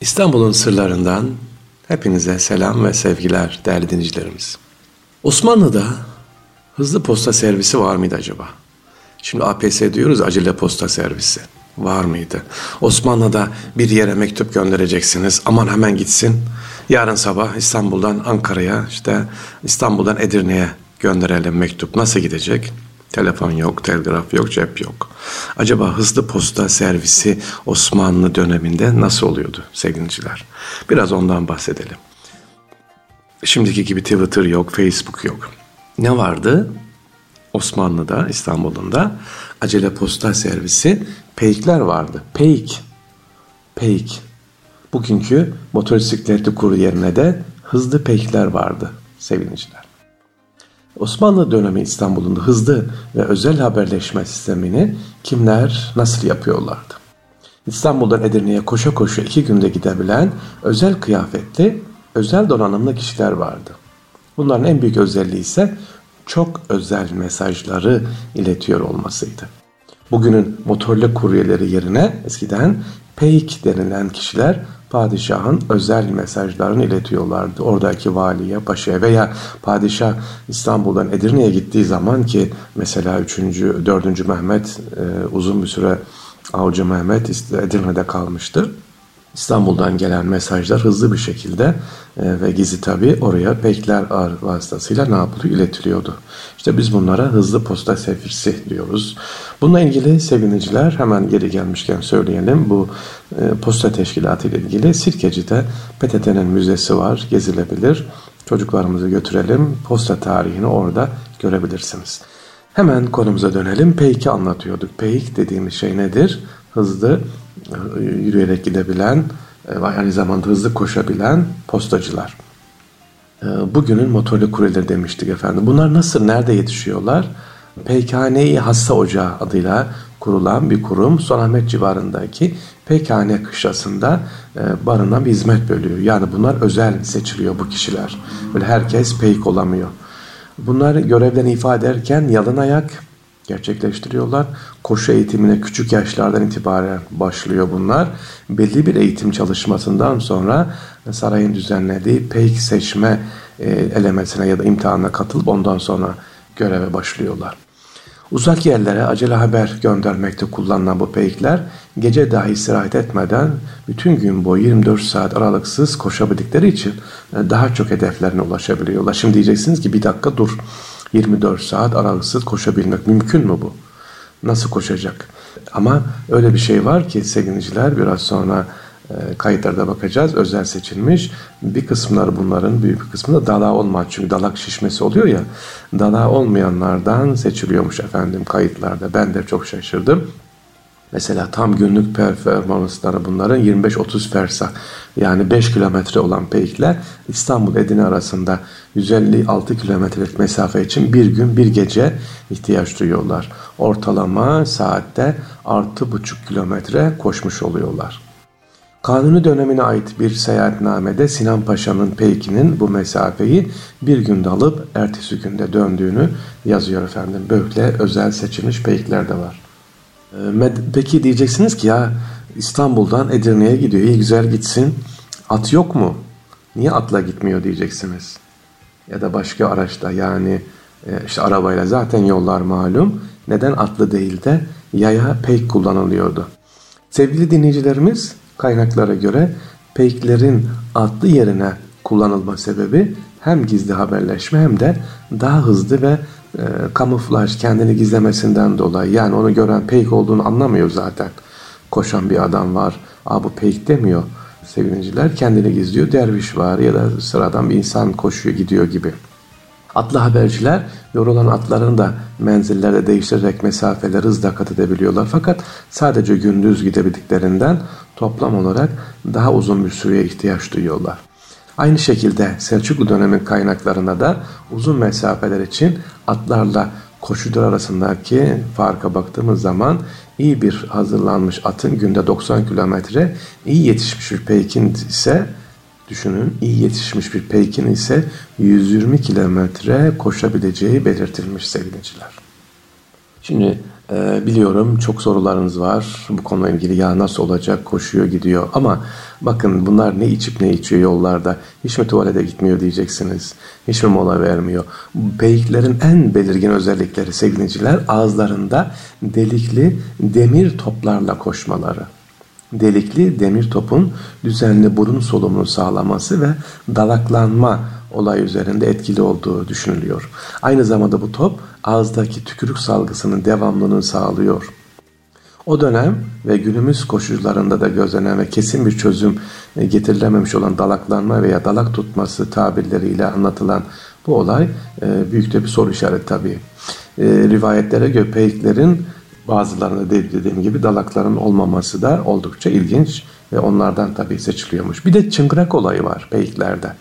İstanbul'un sırlarından hepinize selam ve sevgiler değerli dinleyicilerimiz. Osmanlı'da hızlı posta servisi var mıydı acaba? Şimdi APS diyoruz acele posta servisi. Var mıydı? Osmanlı'da bir yere mektup göndereceksiniz. Aman hemen gitsin. Yarın sabah İstanbul'dan Ankara'ya işte İstanbul'dan Edirne'ye gönderelim mektup. Nasıl gidecek? Telefon yok, telgraf yok, cep yok. Acaba hızlı posta servisi Osmanlı döneminde nasıl oluyordu sevgiliciler? Biraz ondan bahsedelim. Şimdiki gibi Twitter yok, Facebook yok. Ne vardı? Osmanlı'da, İstanbul'un da acele posta servisi peykler vardı. Peyk. Peyk. Bugünkü motosikletli kuru de hızlı peykler vardı sevgiliciler. Osmanlı dönemi İstanbul'un hızlı ve özel haberleşme sistemini kimler nasıl yapıyorlardı? İstanbul'dan Edirne'ye koşa koşa iki günde gidebilen özel kıyafetli, özel donanımlı kişiler vardı. Bunların en büyük özelliği ise çok özel mesajları iletiyor olmasıydı. Bugünün motorlu kuryeleri yerine eskiden peyk denilen kişiler padişahın özel mesajlarını iletiyorlardı. Oradaki valiye, paşaya veya padişah İstanbul'dan Edirne'ye gittiği zaman ki mesela 3. 4. Mehmet e, uzun bir süre Avcı Mehmet Edirne'de kalmıştır. İstanbul'dan gelen mesajlar hızlı bir şekilde e, ve gizli tabi oraya bekler ağır vasıtasıyla ne yapılıyor? iletiliyordu. İşte biz bunlara hızlı posta servisi diyoruz. Bununla ilgili seviniciler hemen geri gelmişken söyleyelim. Bu e, posta teşkilatı ile ilgili Sirkeci'de PTT'nin müzesi var, gezilebilir. Çocuklarımızı götürelim. Posta tarihini orada görebilirsiniz. Hemen konumuza dönelim. Peyk'i anlatıyorduk. Peyk dediğimiz şey nedir? Hızlı yürüyerek gidebilen ve aynı zamanda hızlı koşabilen postacılar. E, bugünün motorlu kuryeleri demiştik efendim. Bunlar nasıl, nerede yetişiyorlar? Peykane-i Hassa Ocağı adıyla kurulan bir kurum Sultanahmet civarındaki Peykane kışlasında e, barınan bir hizmet bölüyor. Yani bunlar özel seçiliyor bu kişiler. Böyle herkes peyk olamıyor. Bunlar görevlerini ifade ederken yalın ayak, gerçekleştiriyorlar. Koşu eğitimine küçük yaşlardan itibaren başlıyor bunlar. Belli bir eğitim çalışmasından sonra sarayın düzenlediği peyk seçme e, elemesine ya da imtihanına katılıp ondan sonra göreve başlıyorlar. Uzak yerlere acele haber göndermekte kullanılan bu peykler gece dahi istirahat etmeden bütün gün boyu 24 saat aralıksız koşabildikleri için e, daha çok hedeflerine ulaşabiliyorlar. Şimdi diyeceksiniz ki bir dakika dur 24 saat aralıksız koşabilmek mümkün mü bu? Nasıl koşacak? Ama öyle bir şey var ki sevgiliciler biraz sonra e, kayıtlarda bakacağız. Özel seçilmiş. Bir kısımları bunların büyük bir kısmı da dala olmaz. Çünkü dalak şişmesi oluyor ya. Dala olmayanlardan seçiliyormuş efendim kayıtlarda. Ben de çok şaşırdım. Mesela tam günlük performansları bunların 25-30 fersa yani 5 kilometre olan peykler İstanbul Edirne arasında 156 kilometrelik mesafe için bir gün bir gece ihtiyaç duyuyorlar. Ortalama saatte 6,5 kilometre koşmuş oluyorlar. Kanuni dönemine ait bir seyahatnamede Sinan Paşa'nın peykinin bu mesafeyi bir günde alıp ertesi günde döndüğünü yazıyor efendim. Böyle özel seçilmiş peykler de var. Ee, peki diyeceksiniz ki ya İstanbul'dan Edirne'ye gidiyor. İyi güzel gitsin. At yok mu? Niye atla gitmiyor diyeceksiniz. Ya da başka araçta yani e, işte arabayla zaten yollar malum. Neden atlı değil de yaya peyk kullanılıyordu? Sevgili dinleyicilerimiz kaynaklara göre peyklerin atlı yerine kullanılma sebebi hem gizli haberleşme hem de daha hızlı ve e, kamuflaj kendini gizlemesinden dolayı yani onu gören peyk olduğunu anlamıyor zaten. Koşan bir adam var. Aa bu peyk demiyor. Sevgiliciler kendini gizliyor. Derviş var ya da sıradan bir insan koşuyor gidiyor gibi. Atlı haberciler yorulan atlarını da menzillerde değiştirerek mesafeleri hızla kat edebiliyorlar. Fakat sadece gündüz gidebildiklerinden toplam olarak daha uzun bir süreye ihtiyaç duyuyorlar. Aynı şekilde Selçuklu dönemin kaynaklarında da uzun mesafeler için atlarla koşudur arasındaki farka baktığımız zaman iyi bir hazırlanmış atın günde 90 kilometre, iyi yetişmiş bir peykin ise düşünün iyi yetişmiş bir peykin ise 120 kilometre koşabileceği belirtilmiş sevgiliciler. Şimdi Ee, biliyorum çok sorularınız var. Bu konuyla ilgili ya nasıl olacak koşuyor gidiyor. Ama bakın bunlar ne içip ne içiyor yollarda. Hiç mi tuvalete gitmiyor diyeceksiniz. Hiç mi mola vermiyor? Beyiklerin en belirgin özellikleri sevgiliciler ağızlarında delikli demir toplarla koşmaları. Delikli demir topun düzenli burun solumunu sağlaması ve dalaklanma olay üzerinde etkili olduğu düşünülüyor. Aynı zamanda bu top ağızdaki tükürük salgısının devamlılığını sağlıyor. O dönem ve günümüz koşullarında da gözlenen ve kesin bir çözüm getirilememiş olan dalaklanma veya dalak tutması tabirleriyle anlatılan bu olay e, büyük de bir soru işareti tabii. E, rivayetlere göre peyiklerin bazılarında dediğim gibi dalakların olmaması da oldukça ilginç ve onlardan tabii seçiliyormuş. Bir de çıngırak olayı var peyiklerde.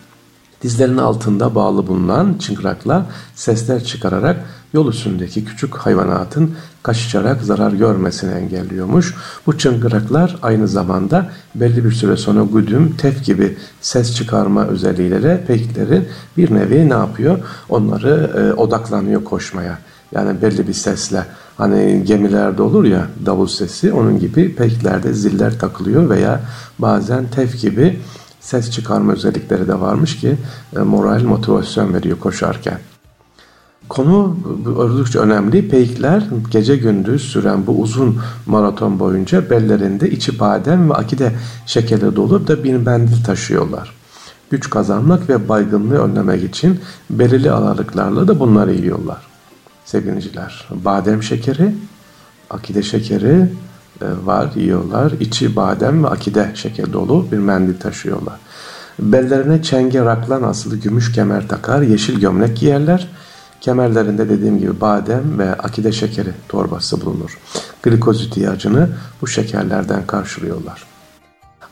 Dizlerinin altında bağlı bulunan çıngırakla sesler çıkararak yol üstündeki küçük hayvanatın kaçışarak zarar görmesini engelliyormuş. Bu çıngıraklar aynı zamanda belli bir süre sonra güdüm, tef gibi ses çıkarma özelliğiyle de peyiklerin bir nevi ne yapıyor? Onları e, odaklanıyor koşmaya. Yani belli bir sesle hani gemilerde olur ya davul sesi onun gibi peklerde ziller takılıyor veya bazen tef gibi ses çıkarma özellikleri de varmış ki e, moral motivasyon veriyor koşarken. Konu oldukça önemli. Peykler gece gündüz süren bu uzun maraton boyunca bellerinde içi badem ve akide şekeri dolu da bir mendil taşıyorlar. Güç kazanmak ve baygınlığı önlemek için belirli aralıklarla da bunları yiyorlar sevgiliciler. Badem şekeri, akide şekeri var, yiyorlar. İçi badem ve akide şekeri dolu bir mendil taşıyorlar. Bellerine çenge raklan asılı gümüş kemer takar, yeşil gömlek giyerler. Kemerlerinde dediğim gibi badem ve akide şekeri torbası bulunur. Glikoz ihtiyacını bu şekerlerden karşılıyorlar.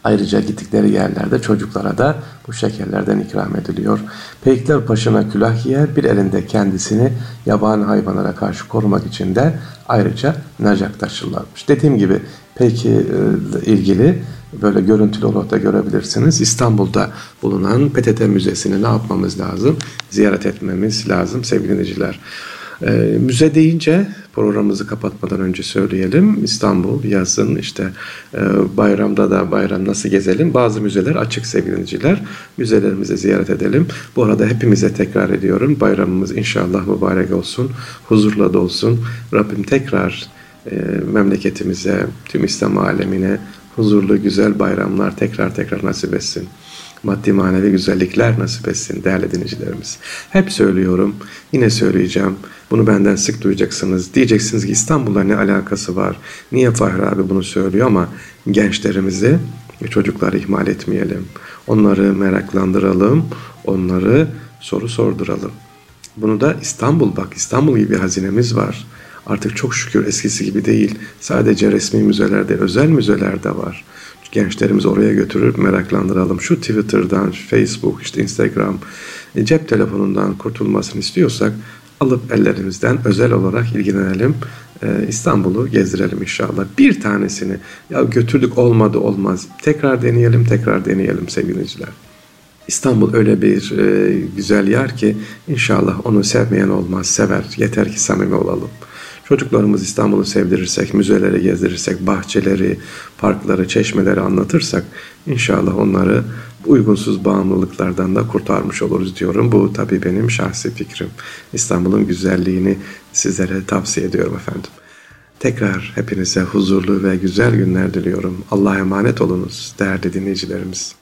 Ayrıca gittikleri yerlerde çocuklara da bu şekerlerden ikram ediliyor. Peykler başına külah giyer, bir elinde kendisini yabani hayvanlara karşı korumak için de ayrıca nacak taşırlarmış. Dediğim gibi peki e, ilgili böyle görüntülü olarak da görebilirsiniz. İstanbul'da bulunan PTT Müzesi'ni ne yapmamız lazım? Ziyaret etmemiz lazım sevgili dinleyiciler. E, müze deyince programımızı kapatmadan önce söyleyelim. İstanbul yazın işte e, bayramda da bayram nasıl gezelim? Bazı müzeler açık sevgiliciler. Müzelerimizi ziyaret edelim. Bu arada hepimize tekrar ediyorum. Bayramımız inşallah mübarek olsun. Huzurla dolsun. Rabbim tekrar e, memleketimize, tüm İslam alemine huzurlu güzel bayramlar tekrar tekrar nasip etsin maddi manevi güzellikler nasip etsin değerli dinleyicilerimiz. Hep söylüyorum, yine söyleyeceğim. Bunu benden sık duyacaksınız. Diyeceksiniz ki İstanbul'la ne alakası var? Niye Fahri abi bunu söylüyor ama gençlerimizi ve çocukları ihmal etmeyelim. Onları meraklandıralım, onları soru sorduralım. Bunu da İstanbul bak İstanbul gibi bir hazinemiz var. Artık çok şükür eskisi gibi değil. Sadece resmi müzelerde, özel müzelerde var gençlerimizi oraya götürür, meraklandıralım. Şu Twitter'dan, Facebook, işte Instagram, e, cep telefonundan kurtulmasını istiyorsak alıp ellerimizden özel olarak ilgilenelim. Ee, İstanbul'u gezdirelim inşallah. Bir tanesini ya götürdük olmadı olmaz. Tekrar deneyelim, tekrar deneyelim sevgiliciler. İstanbul öyle bir e, güzel yer ki inşallah onu sevmeyen olmaz, sever. Yeter ki samimi olalım. Çocuklarımız İstanbul'u sevdirirsek, müzeleri gezdirirsek, bahçeleri, parkları, çeşmeleri anlatırsak inşallah onları uygunsuz bağımlılıklardan da kurtarmış oluruz diyorum. Bu tabii benim şahsi fikrim. İstanbul'un güzelliğini sizlere tavsiye ediyorum efendim. Tekrar hepinize huzurlu ve güzel günler diliyorum. Allah'a emanet olunuz değerli dinleyicilerimiz.